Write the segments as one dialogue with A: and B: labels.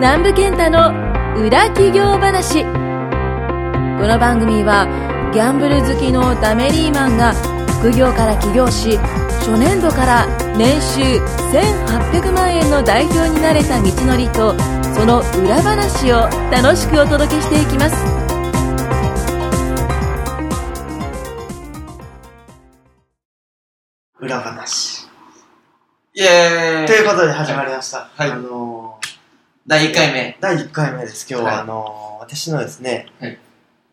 A: 南部健太の裏企業話この番組はギャンブル好きのダメリーマンが副業から起業し初年度から年収1800万円の代表になれた道のりとその裏話を楽しくお届けしていきます
B: 裏話。
C: イエーイ
B: ということで始まりました。
C: はい
B: あのー、
C: 第1回目。
B: 第1回目です。今日は、
C: はい
B: あのー、私のですね、
C: はい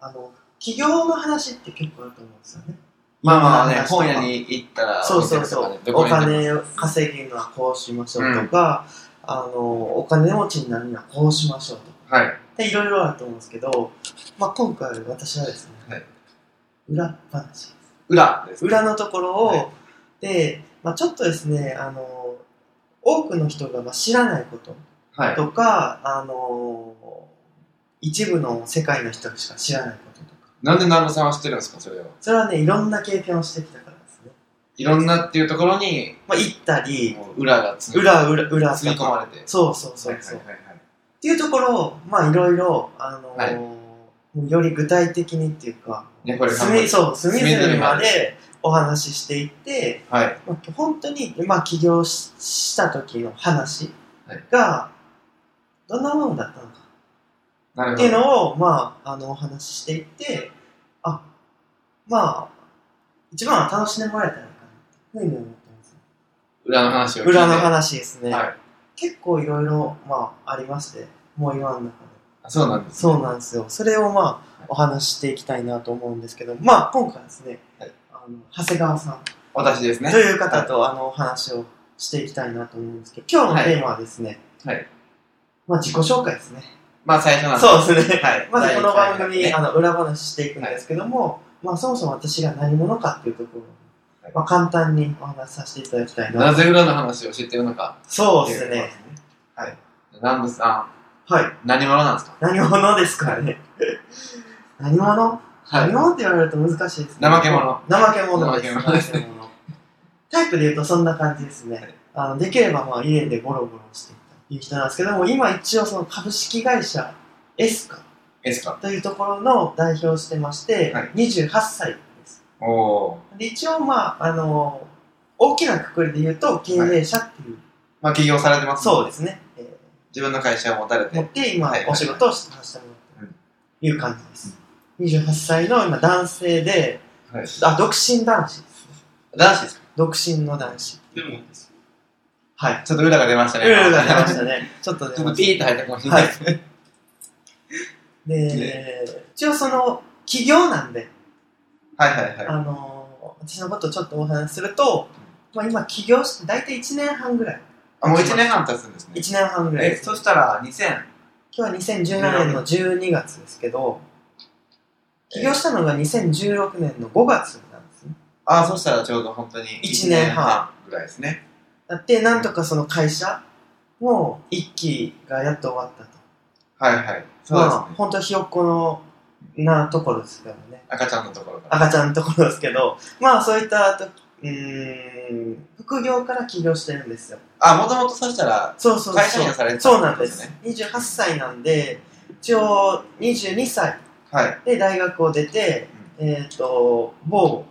B: あの、企業の話って結構あると思うんですよね。
C: まあまあね、本屋に行ったら、
B: そうそうそう。お金を稼ぎるのはこうしましょうとか、あのー、お金持ちになるにはこうしましょうとか。
C: はい。
B: で、いろいろあると思うんですけど、まあ今回私はですね、
C: はい
B: 裏話です。
C: 裏です。
B: 裏のところを、
C: はい
B: で、まあ、ちょっとですね、あの、多くの人がまあ知らないこと
C: はい。
B: とか、あの、一部の世界の人しか知らないこととか、
C: なんで南部さんは知ってるんですか、それを。
B: それはね、いろんな経験をしてきたからですね。
C: いろんなっていうところに、
B: まあ、行ったり、
C: もう裏がつ
B: 裏、裏、裏
C: 積み込まれて。
B: そうそうそうそう。
C: はいはいはいはい
B: っていうところを、まあ、いろいろ、あの、
C: はい
B: もうより具体的にっていうか、
C: ねこれ
B: 隅そう、隅々ま
C: ま
B: でお話ししていって、
C: はい。
B: まあ、本当に、まあ、起業しした時の話
C: はい
B: が、どんなものだったのか。っていうのを、まあ、あの、お話ししていって、あ、まあ、一番は楽しんでもらえたらいいかな、というふうに思ってます。
C: 裏の話を。
B: 裏の話ですね。
C: はい。
B: 結構いろいろ、まあ、ありまして、もう今の中で。
C: あそうなんです。
B: そうなんですよ。それをまあ、お話ししていきたいなと思うんですけど、まあ、今回はですね、
C: はい
B: あの長谷川さん
C: 私ですね。
B: という方と、あの、お話をしていきたいなと思うんですけど、今日のテーマはですね、
C: はい。
B: まあ、自己紹介ですね。
C: まあ最初なんで。
B: そうですね。
C: はい
B: まずこの番組、
C: ね
B: あの、裏話していくんですけども、まあ、そもそも私が何者かっていうところまあ、簡単にお話しさせていただきたいな。
C: なぜ裏の話を知ってるのか。
B: そうですね。。
C: はい。南部さ
B: はい。
C: ん、何者なんですか？
B: 何者ですかね？何者？
C: は
B: 何者って言われると難しいですね。
C: 怠け者。
B: 怠け者です。
C: 怠け者
B: タイプで言うとそんな感じですね。
C: はい
B: あのできればまあ家でゴロゴロしていたという人なんですけども、今一応その株式会社エスカ
C: エスか。
B: というところの代表をしてまして、
C: はい
B: 28歳です。
C: おー。
B: で一応まあ、あの大きなくくりで言うと経営者っていう、
C: まあ起業されてます。
B: そうですね。え
C: 自分の会社を持たれ
B: ー持
C: て。
B: って今
C: はいはい
B: お仕事をしてましたという感じです。28歳の今男性で、
C: はい。
B: あ、独身男子ですね。
C: 男子ですか？
B: 独身の男子。
C: でも、
B: はい。
C: ちょっと裏が出ましたね。
B: ルールが出ましたね。ちょっと出
C: ちょっとピーッと入ったかもしれないですね。
B: た。で、一応その、起業なんで、
C: はいはいはい。
B: あのー、私のことをちょっとお話しすると、まあ今起業して大体1年半ぐらい。
C: あ、もう1年半経つんですね。
B: 1年半ぐらい
C: え。そしたら2000、
B: 今日は2017年の12月ですけど、起業したのが2016年の5月なんですね。
C: あ、そしたらちょうど本当に
B: 一年半
C: ぐらいですね。
B: だって、なんとかその会社も一期がやっと終わったと。
C: はいはい。そうです
B: まあ、
C: ね。
B: 本当ひよっこのなところですからね。
C: 赤ちゃんのところ。
B: 赤ちゃんのところですけど、まあそういったと、うーん、副業から起業してるんですよ。
C: あ、もともとそしたら、
B: そうそう。
C: 会社員をされてた
B: そうなんです
C: ってこ。
B: 28歳なんで、一応22歳
C: はい。
B: で大学を出て、えっ、と、某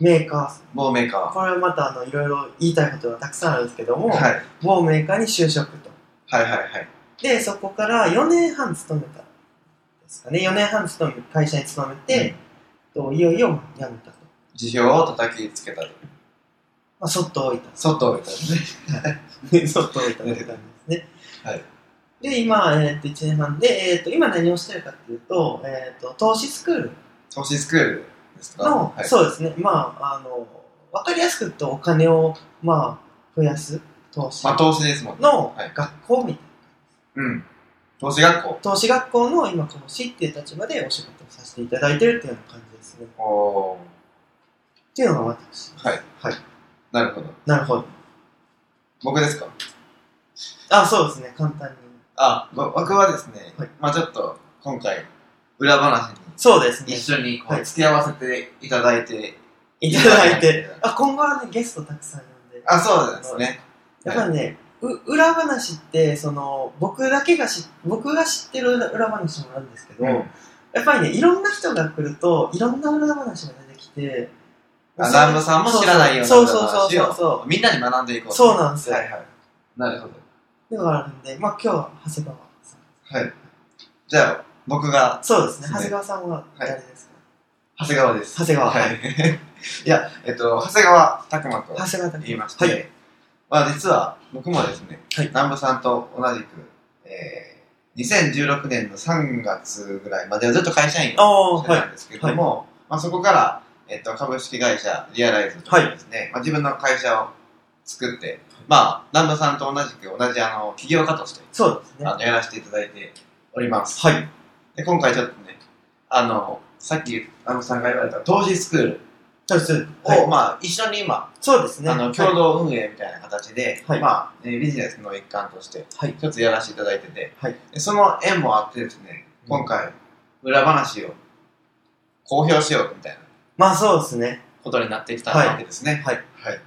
B: メーカ
C: 某メーカ
B: ー、これはまたあのいろいろ言いたいことがたくさんあるんですけど
C: ー。
B: も、
C: はい。
B: 某メーカーに就職と。
C: はいはいはい。
B: で、そこから4年半勤めたんですかね。4年半勤め、会社に勤めて、といよいよ辞めたと。
C: 辞表を叩きつけたと。
B: まあ、そっと置いた。
C: そっと置いたですね。
B: そっと置いたという感じですね。
C: はい。
B: で、今、えっ、と、1年半で、えっ、と、今何をしてるかっていうと、えっ、と、投資スクール
C: 投資スクールですか？
B: の、
C: はい。
B: そうですね。まあ、あの、わかりやすく言うとお金を、まあ、増やす投資
C: まあ投資ですもんね。
B: の
C: はい。
B: 学校みたいな。
C: うん。投資学校。
B: 投資学校の今、講師っていう立場でお仕事をさせていただいてるっていうような感じですね。
C: おー。
B: っていうのが私。
C: はい。
B: はい。
C: なるほど。
B: なるほど。
C: 僕ですか？
B: あ、そうですね。簡単に。
C: あ、ぼ僕はですね、
B: はい
C: まあちょっと今回、裏話に
B: そうですね。
C: 一緒にこ
B: はいう
C: 付き合わせていただいて、
B: いただいて。あ、今後はね、ゲストたくさん呼んで。
C: あ、そうですね。
B: やっぱりね、う裏話ってその僕だけがし僕が知ってる裏話もあるんですけど、
C: うん。
B: やっぱりねいろんな人が来るといろんな裏話が出てきて
C: あ南部さんも知らないような
B: そうそうそうそうそ
C: みんなに学んでいこう
B: う。そうなんですよ、
C: はいはい。なるほど。
B: ではあるんでまあ今日は長谷川さん。
C: はい。じゃあ僕が。
B: そうですね。長谷川さんは誰ですか、
C: 長谷川です。
B: 長谷川。
C: はい。いやえっと長谷川拓磨と
B: 長谷川さん
C: 言いまして、
B: はい。
C: まあ実は僕もですね、
B: はい。
C: 南部さんと同じく、えー、2016年の3月ぐらいまではずっと会社員をしてたんですけれども、まあ、そこから、えっと、株式会社リアライズというですね、まあ、自分の会社を作って、まあ、南部さんと同じく同じあの起業家として、
B: そうですね。
C: あのやらせていただいております。
B: はい
C: で今回ちょっとね、あの、さっき南部さんが言われた投資スクール。を、
B: はい。
C: まあ、一緒に今、
B: そうですね。
C: あの共同運営みたいな形で、
B: はい。
C: まあ、えービジネスの一環として、
B: はい。
C: 一つやらせていただいてて、
B: はい。
C: でその縁もあってですね、今回、裏話を公表しようみたいな
B: まあそうですね。
C: ことになってきた
B: はい
C: わけですね。
B: はい。
C: はい。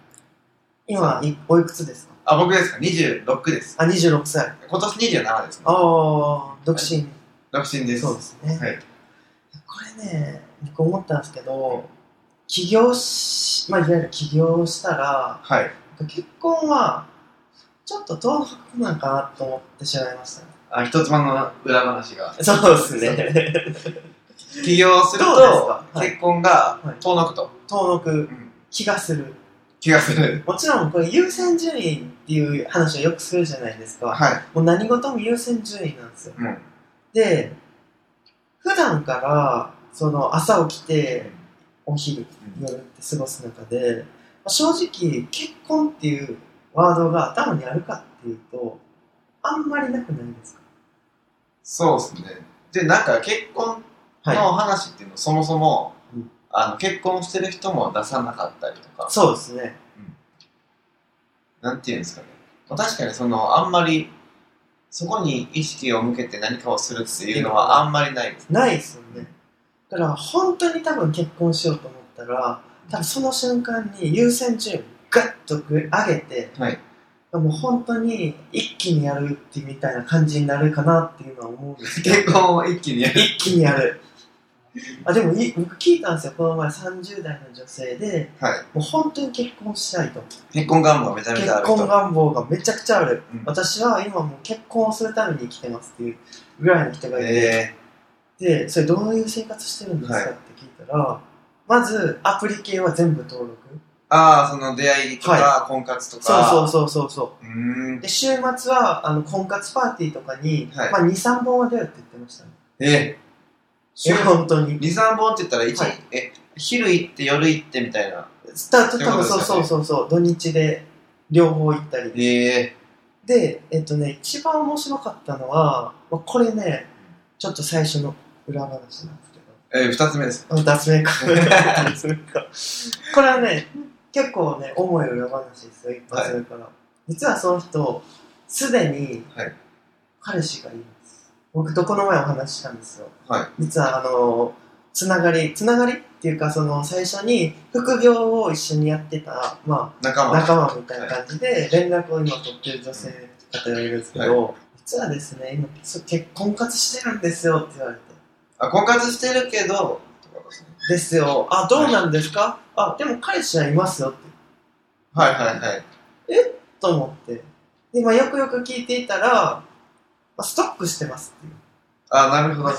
B: 今いおいくつですか？
C: あ、僕ですか ?26 です。
B: あ26歳。
C: 今年27ですね。
B: ああ独身
C: 独身です。
B: そうですね、
C: はい。
B: これね僕思ったんですけど起業しまあいわゆる起業したら
C: はい。
B: 結婚はちょっと遠くなんかなと思ってしまいましたね
C: あ、一つ目の裏話が。
B: そうですね
C: 起業すると
B: か、はい
C: 結婚が
B: はい
C: 遠のくと、
B: 遠く
C: ん
B: 気がする
C: 気がする。
B: もちろんこれ優先順位っていう話をよくするじゃないですか
C: はい。
B: もう何事も優先順位なんですよ
C: うん。
B: で普段からその朝起きてお昼夜って過ごす中でまあ正直結婚っていうワードが頭にあるかっていうとあんまりなくないですか？
C: そうですね。で、なんか結婚
B: はい。
C: の話っていうのをそもそも、
B: うん。
C: あの結婚してる人も出さなかったりとか、
B: そうですね。
C: なんていうんですかね。まあ確かにその、あんまり、そこに意識を向けて何かをするっていうのはあんまりないです。
B: ないですよねだから本当に多分結婚しようと思ったら多分その瞬間に優先順位をガッと上げて
C: はい。
B: もう本当に一気にやるってみたいな感じになるかなっていうのは思うんですけど
C: 結婚を一気にやる。
B: 一気にやる あでもい僕聞いたんですよ。この前30代の女性で
C: はい。
B: もう本当に結婚したいと。
C: 結婚願望がめちゃめちゃあ
B: 結
C: る人。
B: 婚願望がめちゃくちゃある、
C: うん。
B: 私は今もう結婚をするために生きてますっていうぐらいの人がいて、
C: え。
B: でそれどういう生活してるんですか
C: はい。
B: って聞いたら、まずアプリ系は全部登録。
C: ー、ああ、その出会いとか、
B: は
C: 婚活と
B: そう
C: か。
B: そうそうそうそう。
C: う。ーん。
B: で週末はあの婚活パーティーとかに、
C: はい。
B: まあ、23本は出るって言ってましたね。
C: え
B: いや本当に。
C: 2、3本って言ったら、一
B: はい。
C: え、昼行って夜行ってみたいな。
B: た多分そうそうそうそう土日で両方行ったり
C: ええ。
B: でえっとね一番面白かったのはまあこれねちょっと最初の裏話なんですけど。
C: えー、二つ目です。
B: あ脱目か。脱目か。これはね結構ね重い裏話ですよ一発目から、実はその人すでに
C: はい。
B: 彼氏がいます僕とこの前お話ししたんですよ。
C: はい。
B: 実はあのつながりつながりっていうかその最初に副業を一緒にやってた、まあ、
C: 仲間。
B: 仲間みたいな感じで連絡を今取ってる女性の方がいるんですけど、実はですね今そ結婚活してるんですよって言われて。
C: あ、婚活してるけど、です
B: よ。あどうなんですか、あでも彼氏はいますよって。
C: はいはいはい。
B: と思って。で、まあ、よくよく聞いていたら、まあ、ストックしてますっていう。
C: あ、なるほど。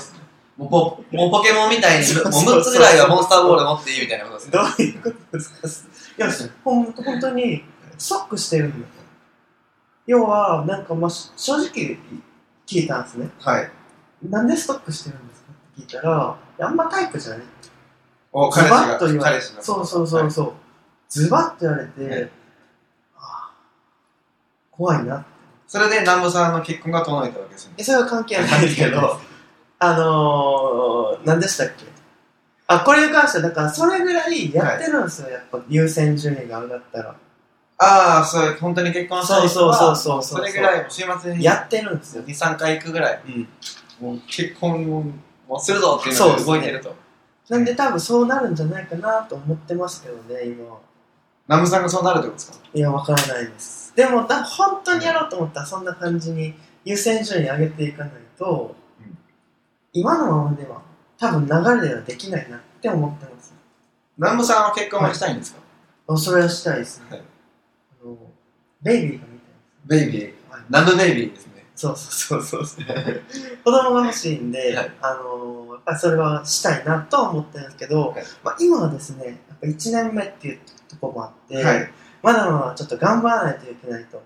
C: もうポ もうポケモンみたいに、もう
B: そう
C: 6つぐらいはモンスターボール持っていいみたいなことですね。
B: どういうことですか？いやほん本当にストックしてるんだよ要はなんかまあし正直聞いたんですね。
C: はい。
B: なんでストックしてるんですか？って聞いたらあんまタイプじゃない。
C: お、
B: ズ
C: 彼氏が、
B: バッと言われ
C: 彼氏
B: そうそうそうそう、ズバッと言われて、
C: はい。
B: ああ怖いな
C: それで南部さんの結婚が遠のいたわけですね。
B: えそれは関係ないんですけどあのー、何でしたっけ？あこれに関してはだからそれぐらいやってるんですよ、やっぱ優先順位が上がったら。
C: ああ、そう、本当に結婚した
B: そうそうそうそう
C: それぐらい、週末に
B: やってるんですよ、
C: 2、3回行くぐらい、
B: うん、
C: もう結婚をするぞっていうので
B: そうですね。
C: 動いてると。
B: なんで多分そうなるんじゃないかなと思ってますけどね今は
C: 南部さんがそうなるってことですか？
B: いやわからないです。でもだ本当にやろうと思ったらそんな感じに優先順位上げていかないと、
C: うん。
B: 今のままでは多分流れではできないなって思ってます。
C: 南部さんは結婚はしたいんですか、
B: あそれはしたいですね、
C: はい。
B: あのベイビーが見たい
C: ベイビー。
B: です、はい。
C: 南部ベイビーですね。
B: そうそうそうそう 子供が欲しいんで、
C: はい。
B: あのやっぱりそれはしたいなとは思ってるんですけど、
C: はい。
B: まあ、今はですねやっぱ1年目っていうところもあって、
C: はい。
B: まだまだちょっと頑張らないといけないと。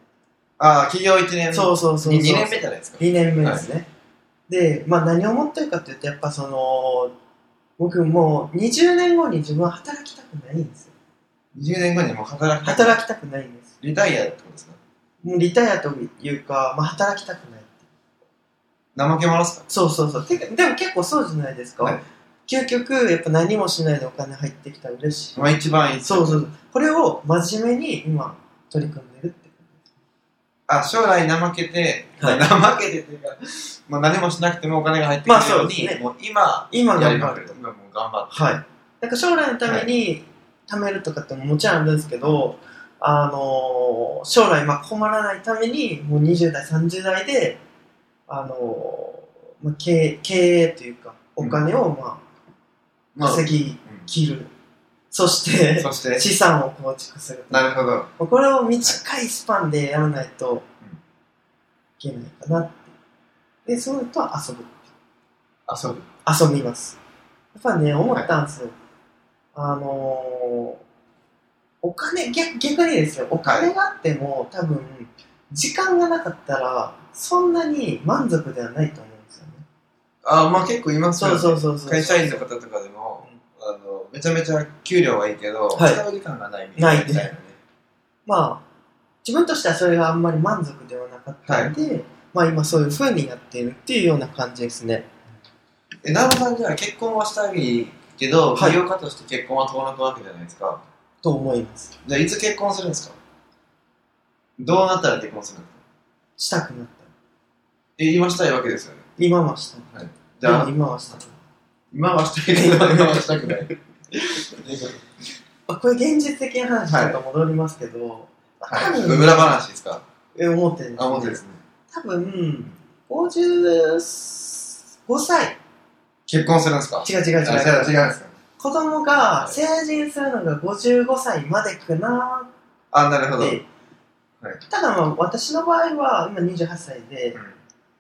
C: ああ、企業1年。
B: そうそうそうそう。
C: 2年目じゃないですか。
B: 2年目ですね、で、まあ、何を思ってるかっていうとやっぱその僕もう20年後に自分は働きたくないんですよ。
C: 20年後にもう働きたい。
B: 働きたくないんです
C: リタイアってことですか？
B: もうリタイアというか、まあ、働きたくない。
C: 怠け者ですか？
B: そうそうそう。てかでも結構そうじゃないですか、
C: はい。
B: 究極やっぱ何もしないでお金入ってきたら嬉しい。
C: まあ一番いい。
B: そうそうこれを真面目に今取り組んでるって
C: あ、将来怠けて、
B: はい。
C: 怠けてっていうか、まあ何もしなくてもお金が入ってくる
B: まあそ
C: ように、
B: うですね。
C: もう今、
B: 今
C: やりまくる。
B: 頑張ると
C: 今もう頑張って。
B: はい。なんか将来のために貯めるとかってももちろんあるんですけど、あのー将来まあ困らないためにもう20代30代で、あのーまあ、経営経営というかお金をま
C: まあ、
B: あ稼ぎ
C: う
B: 切る、そして
C: んそして、
B: 資産を構築する。
C: なるほど。
B: まあこれを短いスパンでやらないといけないかなって。でそのとは遊ぶ。
C: 遊ぶ。
B: 遊びます。やっぱね、思ったんですよ。あのー、お金逆、逆にですよ、お金があっても、多分、時間がなかったら、そんなに満足ではないと思うんですよね。
C: あ、まあ結構いますよ
B: そう
C: ね。
B: そうそうそう。
C: 会社員の方とかでも、あの、めちゃめちゃ給料はいいけど、
B: はい
C: 使う時間がないみたいな。
B: ないねまあ、自分としてはそれがあんまり満足ではなかったので、まあ今そういう風になっているっていうような感じですね。
C: え、南部さんじゃあ結婚はしたいけど、
B: はい
C: 起業家として結婚は遠のくわけじゃないですか。
B: と思います。
C: じゃあいつ結婚するんですか？どうなったら結婚するんですか
B: したくなった。
C: え、今したいわけですよね？
B: 今はしたい。
C: じゃあ
B: 今はしたくない。
C: 今はしたいけど、今はしたくない。
B: まあ、これ現実的な話ちょっと戻りますけど、
C: はい。
B: 多分
C: 裏話ですか？
B: え思ってるんです
C: あ、本当ですね。
B: 多分55歳
C: 結婚するんですか？
B: 違う違う違う
C: あじゃあ違うんですか？
B: 子供が成人するのが55歳までかな。
C: あ、なるほど。はい。
B: ただまあ私の場合は今28歳で、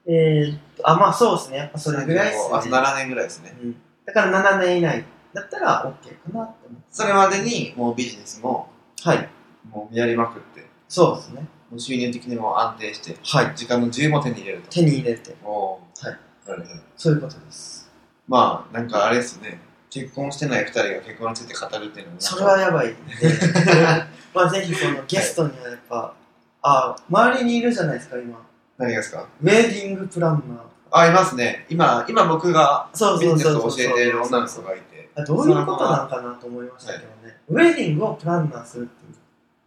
C: うん。
B: えーっとあまあそうですね。やっぱそれぐらいです
C: あと
B: ね、
C: 7年ぐらいですね。
B: うん、だから7年以内だったら OK かなって
C: それまでにもうビジネスも
B: はい。
C: もうやりまくって、
B: そうですね。
C: もう収入的にも安定して、
B: はい。
C: 時間の自由も手に入れると。
B: 手に入れて。
C: おー。
B: はい。
C: なるほど。
B: そういうことです。
C: まあ、なんかあれですね。結婚してない二人が結婚について語るっていうのも。
B: それはやばい。まあぜひそのゲストにはやっぱあ周りにいるじゃないですか今。
C: 何がですか？
B: ウェディングプランナー。
C: あ、いますね。今、今僕がビジネスを教えている女の子がいて。
B: あどういうことなのかなと思いましたけどね、ウェディングをプランナーするっていう。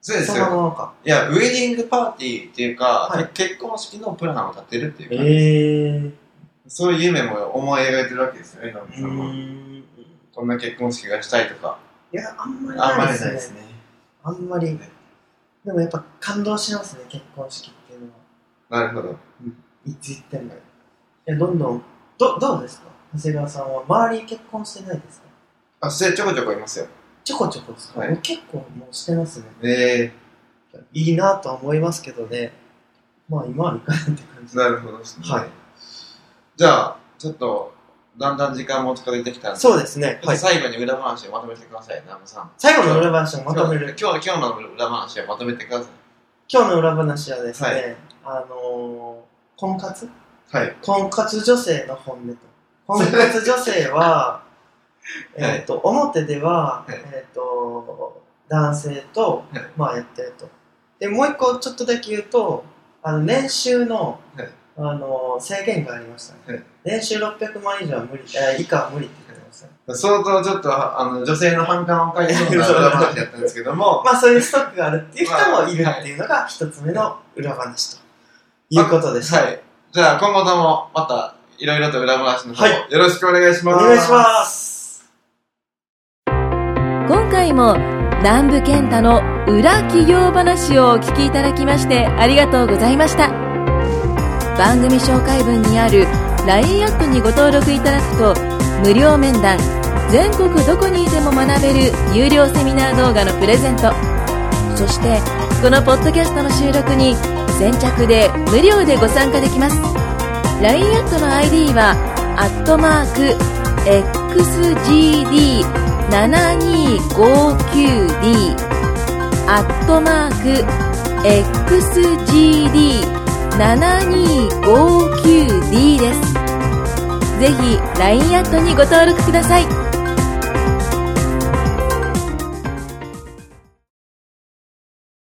B: そ
C: そうですよ。いや、ウェディングパーティーっていうか、
B: はい。
C: け結婚式のプランを立てるっていうか、
B: ええ
C: そういう夢も思い描いてるわけですよね、
B: ー、
C: さんも。
B: うーん
C: こんな結婚式がしたいとか。
B: いやあんまり
C: あんま
B: ないですね。あんまりでもやっぱ感動しますね結婚式っていうのは。
C: なるほど。
B: いつ行っても。いやどんどん。どどうですか？長谷川さんは。周り結婚してないですか？
C: あ、それちょこちょこいますよ。
B: ちょこちょこですか、
C: はい。
B: 僕結構もうしてますね。
C: え
B: いいなとは思いますけどね。まあ今はいかないって感じ。
C: ー、なるほどですね。
B: はい。
C: じゃあ、ちょっと、だんだん時間も近づいてきたんで、
B: そうですね。はい。
C: 最後に裏話をまとめてください、南部さん。
B: 最後の裏話をまとめる。
C: 今日今日の裏話をまとめてくださ
B: 今日の裏話はですね、
C: はい。
B: あのー、婚活？
C: い。はい。
B: 婚活女性の本音と。婚活女性は えっと表では、
C: はい。
B: えっと男性と、
C: はい。
B: まあやってると。でもう一個ちょっとだけ言うとあの年収の、
C: はい
B: あのー制限がありましたね、
C: はい
B: 年収600万以上は無理、えー以下は無理って言ってましたね。
C: 相当ちょっと、あの、女性の反感を買いそうな裏話だったんですけども、
B: まあそういうストックがあるっていう人もいるっていうのが一つ目の裏話ということでした、
C: はい。じゃあ、今後とも、また、いろいろと裏話の方、
B: はい。
C: よろしくお願いします。
B: お願いします。
A: 今回も南部健太の裏企業話をお聞きいただきましてありがとうございました番組紹介文にある LINE アットにご登録いただくと無料面談全国どこにいても学べる有料セミナー動画のプレゼント。そしてこのポッドキャストの収録に先着で無料でご参加できます。LINE アットの ID はアットマーク XGD7259D アットマーク XGD 7259D です。ぜひ LINE アットにご登録ください。